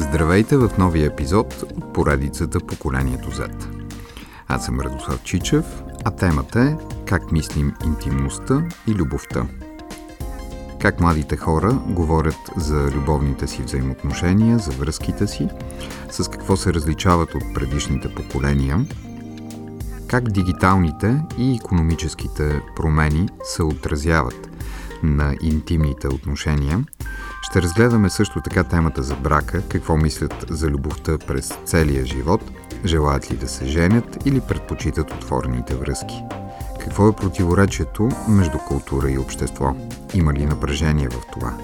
Здравейте в новия епизод от поредицата Поколението Z. Аз съм Радослав Чичев, а темата е Как мислим интимността и любовта. Как младите хора говорят за любовните си взаимоотношения, за връзките си, с какво се различават от предишните поколения, как дигиталните и економическите промени се отразяват на интимните отношения. Ще разгледаме също така темата за брака, какво мислят за любовта през целия живот, желаят ли да се женят или предпочитат отворените връзки. Какво е противоречието между култура и общество? Има ли напрежение в това?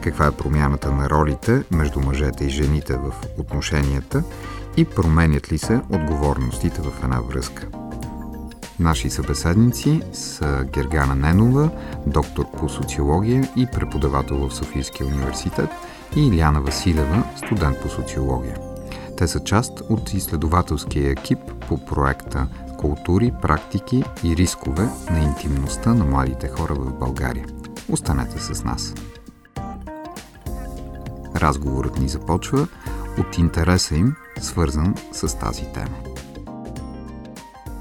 Каква е промяната на ролите между мъжете и жените в отношенията и променят ли се отговорностите в една връзка? Наши събеседници са Гергана Ненова, доктор по социология и преподавател в Софийския университет и Иляна Василева, студент по социология. Те са част от изследователския екип по проекта Култури, практики и рискове на интимността на младите хора в България. Останете с нас. Разговорът ни започва от интереса им, свързан с тази тема.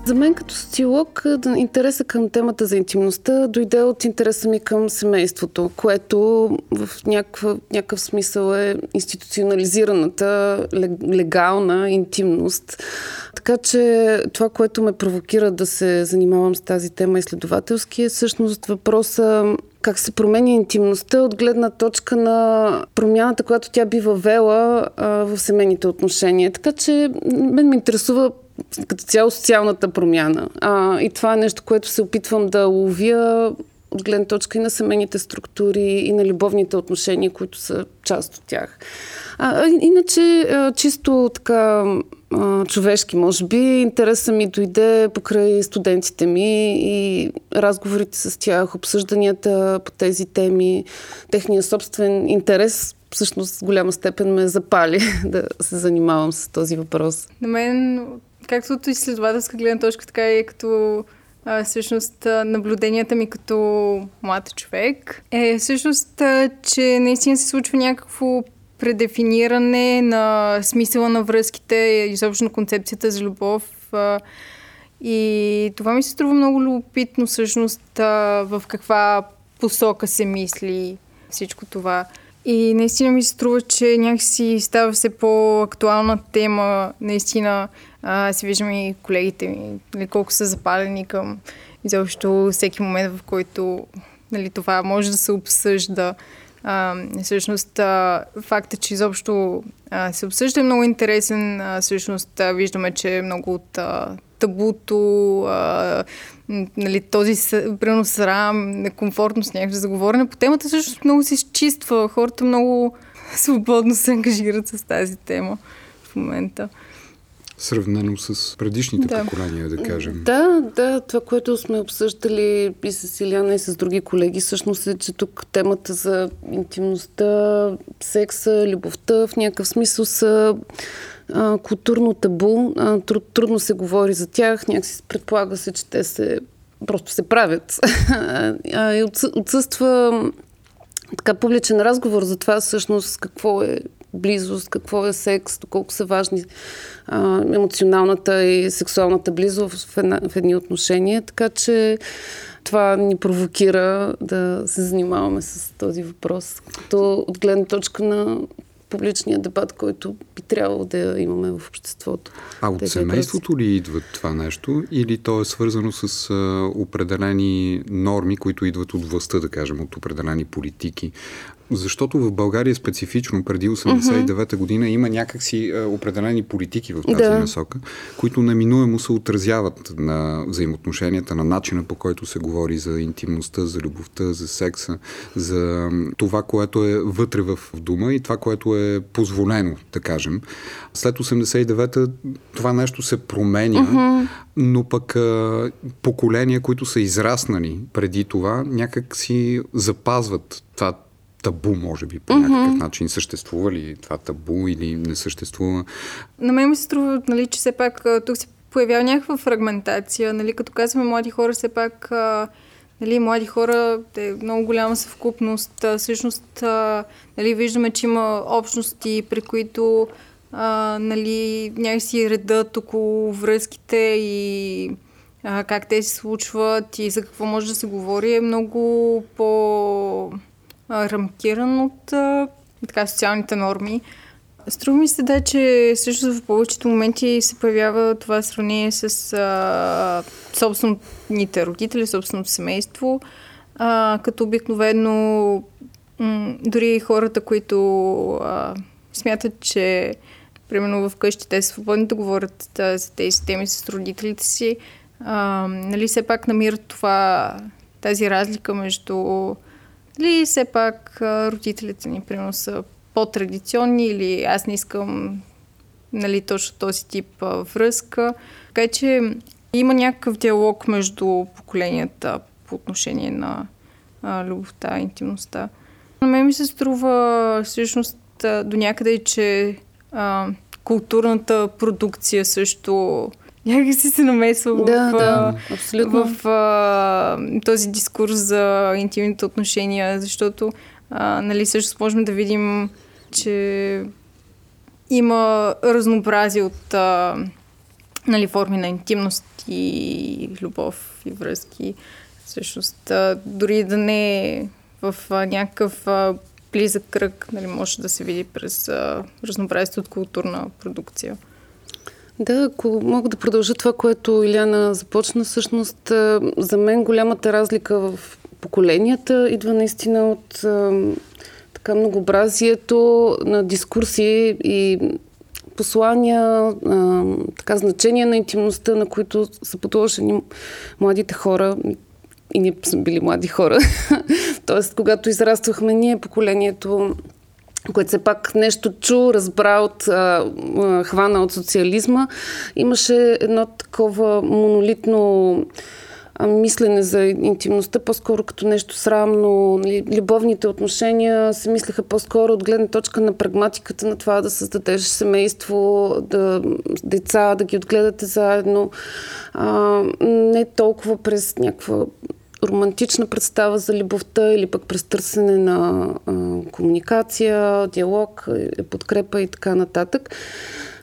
За мен като социолог интереса към темата за интимността дойде от интереса ми към семейството, което в някакъв, някакъв смисъл е институционализираната легална интимност. Така че това, което ме провокира да се занимавам с тази тема изследователски е всъщност въпроса как се променя интимността от гледна точка на промяната, която тя би въвела а, в семейните отношения. Така че мен ме интересува като цяло социалната промяна. А, и това е нещо, което се опитвам да ловя от гледна точка и на семейните структури, и на любовните отношения, които са част от тях. А, иначе, а, чисто така а, човешки, може би, интересът ми дойде покрай студентите ми и разговорите с тях, обсъжданията по тези теми, техния собствен интерес всъщност в голяма степен ме запали да се занимавам с този въпрос. На мен както от изследователска гледна точка, така и като а, всъщност наблюденията ми като млад човек е всъщност, а, че наистина се случва някакво предефиниране на смисъла на връзките, изобщо на концепцията за любов. А, и това ми се струва много любопитно всъщност а, в каква посока се мисли всичко това. И наистина ми се струва, че някакси става все по-актуална тема. Наистина а, си виждам и колегите ми, нали, колко са запалени към изобщо всеки момент, в който нали, това може да се обсъжда. А, всъщност, а, факта, че изобщо а, се обсъжда е много интересен. А, всъщност, а, виждаме, че много от а, табуто, а, нали, този прено срам, некомфортност някакво за говорене по темата, също много се изчиства. Хората много свободно се ангажират с тази тема в момента сравнено с предишните да. поколения, да кажем. Да, да, това, което сме обсъждали и с Иляна и с други колеги, всъщност е, че тук темата за интимността, секса, любовта в някакъв смисъл са културно табу. А, труд, трудно се говори за тях, някакси предполага се, че те се просто се правят. а, и отсъства така публичен разговор за това всъщност какво е близост, какво е секс, доколко са важни а, емоционалната и сексуалната близост в, една, в едни отношения. Така че това ни провокира да се занимаваме с този въпрос. Като от гледна точка на публичния дебат, който би трябвало да имаме в обществото. А от семейството ли идва това нещо или то е свързано с а, определени норми, които идват от властта, да кажем, от определени политики? Защото в България специфично преди 89-та година има някакси а, определени политики в тази да. насока, които неминуемо се отразяват на взаимоотношенията, на начина по който се говори за интимността, за любовта, за секса, за това, което е вътре в дома и това, което е позволено, да кажем. След 89-та това нещо се променя, uh-huh. но пък а, поколения, които са израснали преди това, някак си запазват това табу, може би, по някакъв mm-hmm. начин. Съществува ли това табу или не съществува? На мен ми се струва, нали, че все пак тук се появява някаква фрагментация. Нали, като казваме млади хора, все пак нали, млади хора е много голяма съвкупност. Всъщност, нали, виждаме, че има общности, при които а, нали, някакси редът около връзките и а, как те се случват и за какво може да се говори е много по рамкиран от а, така, социалните норми. Струва ми се да, че също в повечето моменти се появява това сравнение с а, собствените родители, собственото семейство, а, като обикновено м- дори хората, които а, смятат, че примерно вкъщи те са свободни да говорят за тези теми с родителите си, а, нали все пак намират това, тази разлика между дали все пак родителите ни, примерно, са по-традиционни или аз не искам нали, точно този тип връзка. Така че има някакъв диалог между поколенията по отношение на а, любовта, интимността. На мен ми се струва всъщност до някъде, че а, културната продукция също някак си се намесва да, в, да, абсолютно. в а, този дискурс за интимните отношения, защото а, нали, също можем да видим, че има разнообразие от а, нали, форми на интимност и любов и връзки. Всъщност, а, дори да не е в а, някакъв а, близък кръг, нали, може да се види през а, разнообразието от културна продукция. Да, ако мога да продължа това, което Иляна започна, всъщност за мен голямата разлика в поколенията идва наистина от така многообразието на дискурси и послания, така значения на интимността, на които са подложени младите хора. И ние сме били млади хора. Тоест, когато израствахме ние, поколението което все пак нещо чу, разбра от хвана от социализма, имаше едно такова монолитно мислене за интимността, по-скоро като нещо срамно. Нали, любовните отношения се мислеха по-скоро от гледна точка на прагматиката на това да създадеш семейство, да, деца, да ги отгледате заедно. А, не толкова през някаква романтична представа за любовта или пък през търсене на а, комуникация, диалог, е, подкрепа и така нататък.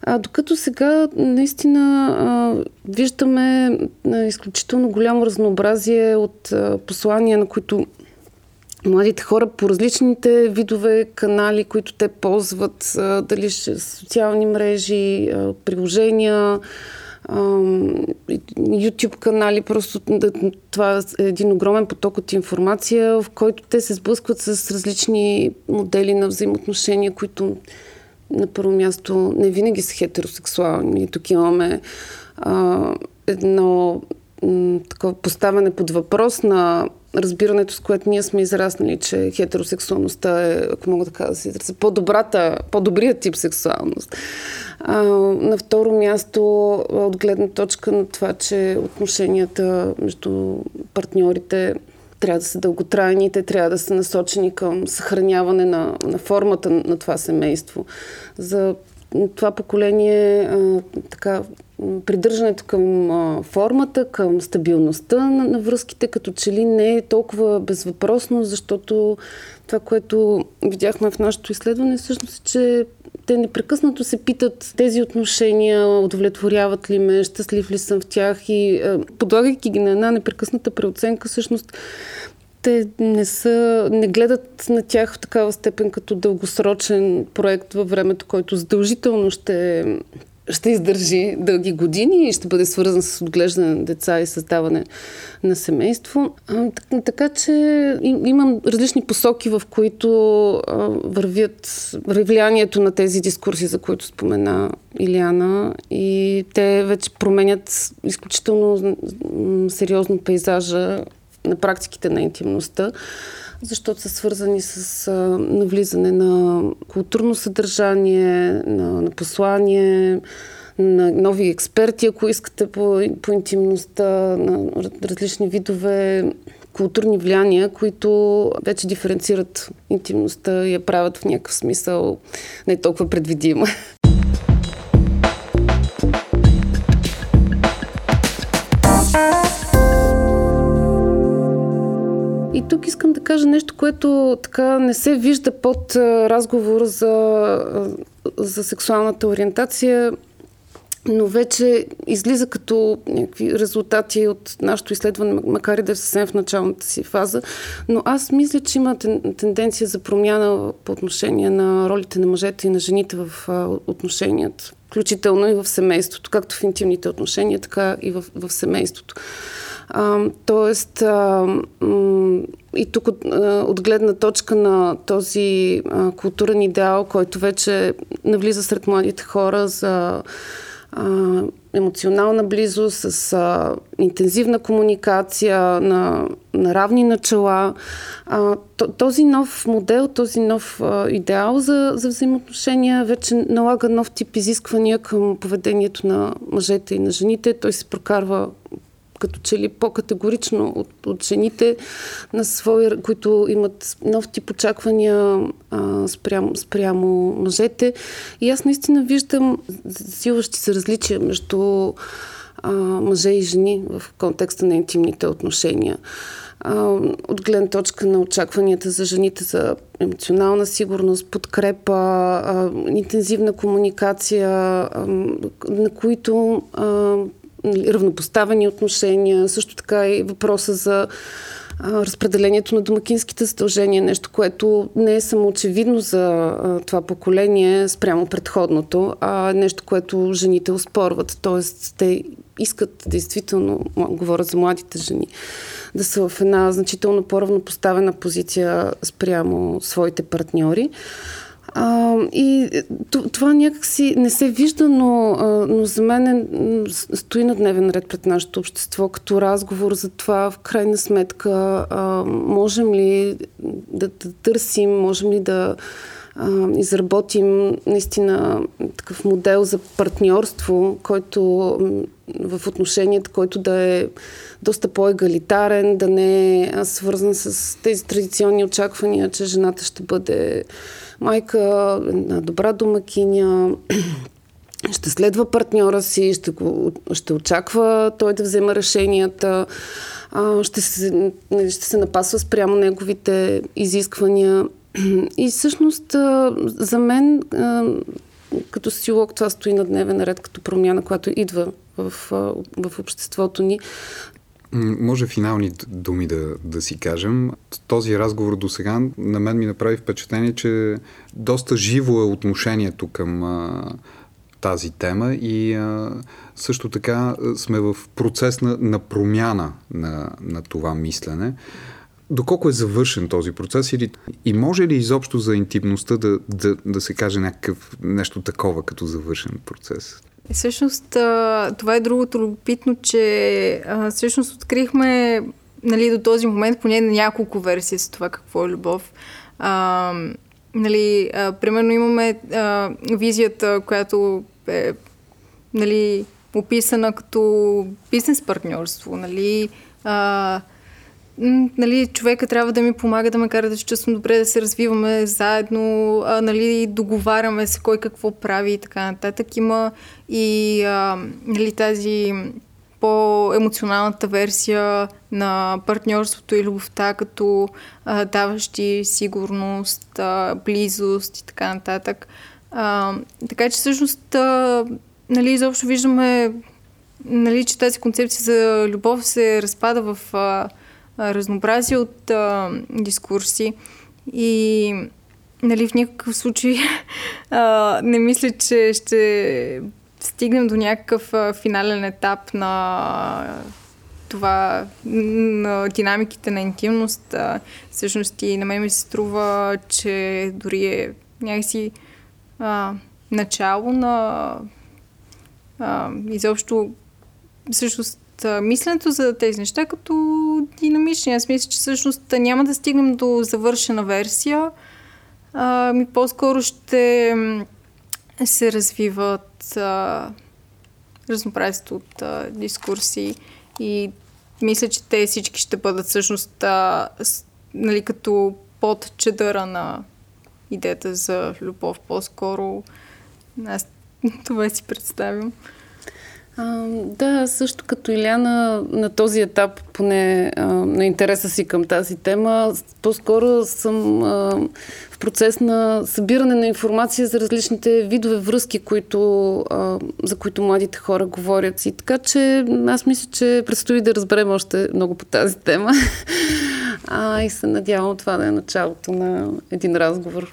А, докато сега наистина а, виждаме а, изключително голямо разнообразие от а, послания, на които младите хора по различните видове канали, които те ползват, а, дали ще социални мрежи, а, приложения, YouTube канали, просто това е един огромен поток от информация, в който те се сблъскват с различни модели на взаимоотношения, които на първо място не винаги са хетеросексуални. Тук имаме а, едно такова поставяне под въпрос на разбирането, с което ние сме израснали, че хетеросексуалността е, ако мога така да се изразя, по-добрата, по-добрият тип сексуалност. А, на второ място, от гледна точка на това, че отношенията между партньорите трябва да са дълготрайни, те трябва да са насочени към съхраняване на, на формата на това семейство. За това поколение а, така, придържането към а, формата, към стабилността на, на връзките, като че ли не е толкова безвъпросно, защото това, което видяхме в нашето изследване, всъщност е, че те непрекъснато се питат тези отношения, удовлетворяват ли ме, щастлив ли съм в тях и а, подлагайки ги на една непрекъсната преоценка, всъщност те не, са, не гледат на тях в такава степен като дългосрочен проект във времето, който задължително ще ще издържи дълги години и ще бъде свързан с отглеждане на деца и създаване на семейство. Така че имам различни посоки, в които вървят влиянието на тези дискурси, за които спомена Илиана. И те вече променят изключително сериозно пейзажа на практиките на интимността защото са свързани с навлизане на културно съдържание, на, на послание, на нови експерти, ако искате по, по интимността, на различни видове културни влияния, които вече диференцират интимността и я правят в някакъв смисъл не толкова предвидима. Кажа нещо, което така не се вижда под разговор за, за сексуалната ориентация, но вече излиза като някакви резултати от нашето изследване, макар и да е съвсем в началната си фаза. Но аз мисля, че има тенденция за промяна по отношение на ролите на мъжете и на жените в отношенията, включително и в семейството, както в интимните отношения, така и в, в семейството. А, тоест, а, м- и тук от, от гледна точка на този а, културен идеал, който вече навлиза сред младите хора за а, емоционална близост, с а, интензивна комуникация на, на равни начала. А, този нов модел, този нов а, идеал за, за взаимоотношения вече налага нов тип изисквания към поведението на мъжете и на жените. Той се прокарва като че ли по-категорично от, от жените, на свои, които имат нов тип очаквания а, спрямо, спрямо мъжете. И аз наистина виждам засилващи се различия между а, мъже и жени в контекста на интимните отношения. А, от гледна точка на очакванията за жените за емоционална сигурност, подкрепа, а, интензивна комуникация, а, на които а, равнопоставени отношения, също така и въпроса за разпределението на домакинските задължения, нещо, което не е само очевидно за това поколение спрямо предходното, а нещо, което жените успорват. Тоест, те искат действително, говоря за младите жени, да са в една значително по-равнопоставена позиция спрямо своите партньори. А, и това някакси не се вижда, но, но за мен е, стои на дневен ред пред нашето общество като разговор за това в крайна сметка а, можем ли да, да търсим, можем ли да а, изработим наистина такъв модел за партньорство, който в отношението, който да е доста по-егалитарен, да не е свързан с тези традиционни очаквания, че жената ще бъде майка, една добра домакиня, ще следва партньора си, ще, го, ще очаква той да взема решенията, ще се, ще се напасва спрямо неговите изисквания. И всъщност за мен като силок това стои на дневен ред като промяна, която идва в, в обществото ни. Може финални думи да, да си кажем. Този разговор до сега на мен ми направи впечатление, че доста живо е отношението към а, тази тема и а, също така сме в процес на, на промяна на, на това мислене. Доколко е завършен този процес или, и може ли изобщо за интимността да, да, да се каже някакъв, нещо такова като завършен процес? Всъщност, това е другото любопитно, че всъщност открихме нали, до този момент поне няколко версии за това какво е любов. А, нали, а, примерно имаме а, визията, която е нали, описана като бизнес партньорство. Нали, а, нали, човека трябва да ми помага да ме кара да се чувствам добре, да се развиваме заедно, а, нали, договаряме се кой какво прави и така нататък. Има и а, нали, тази по-емоционалната версия на партньорството и любовта, като а, даващи сигурност, а, близост и така нататък. А, така че всъщност, а, нали, изобщо виждаме, нали, че тази концепция за любов се разпада в а, разнообразие от а, дискурси. И нали, в никакъв случай а, не мисля, че ще стигнем до някакъв а, финален етап на това, на динамиките на интимност, а, всъщност и на мен ми се струва, че дори е някакси а, начало на а, изобщо всъщност мисленето за тези неща като динамични. Аз мисля, че всъщност няма да стигнем до завършена версия. А, ми по-скоро ще се развиват а, разнообразието от а, дискурси и мисля, че те всички ще бъдат всъщност а, с, нали, като под чедъра на идеята за любов по-скоро. Аз това си представям. А, да, също като Иляна на този етап, поне а, на интереса си към тази тема, по-скоро съм а, в процес на събиране на информация за различните видове връзки, които, а, за които младите хора говорят. И така че аз мисля, че предстои да разберем още много по тази тема. А, и се надявам това да е началото на един разговор.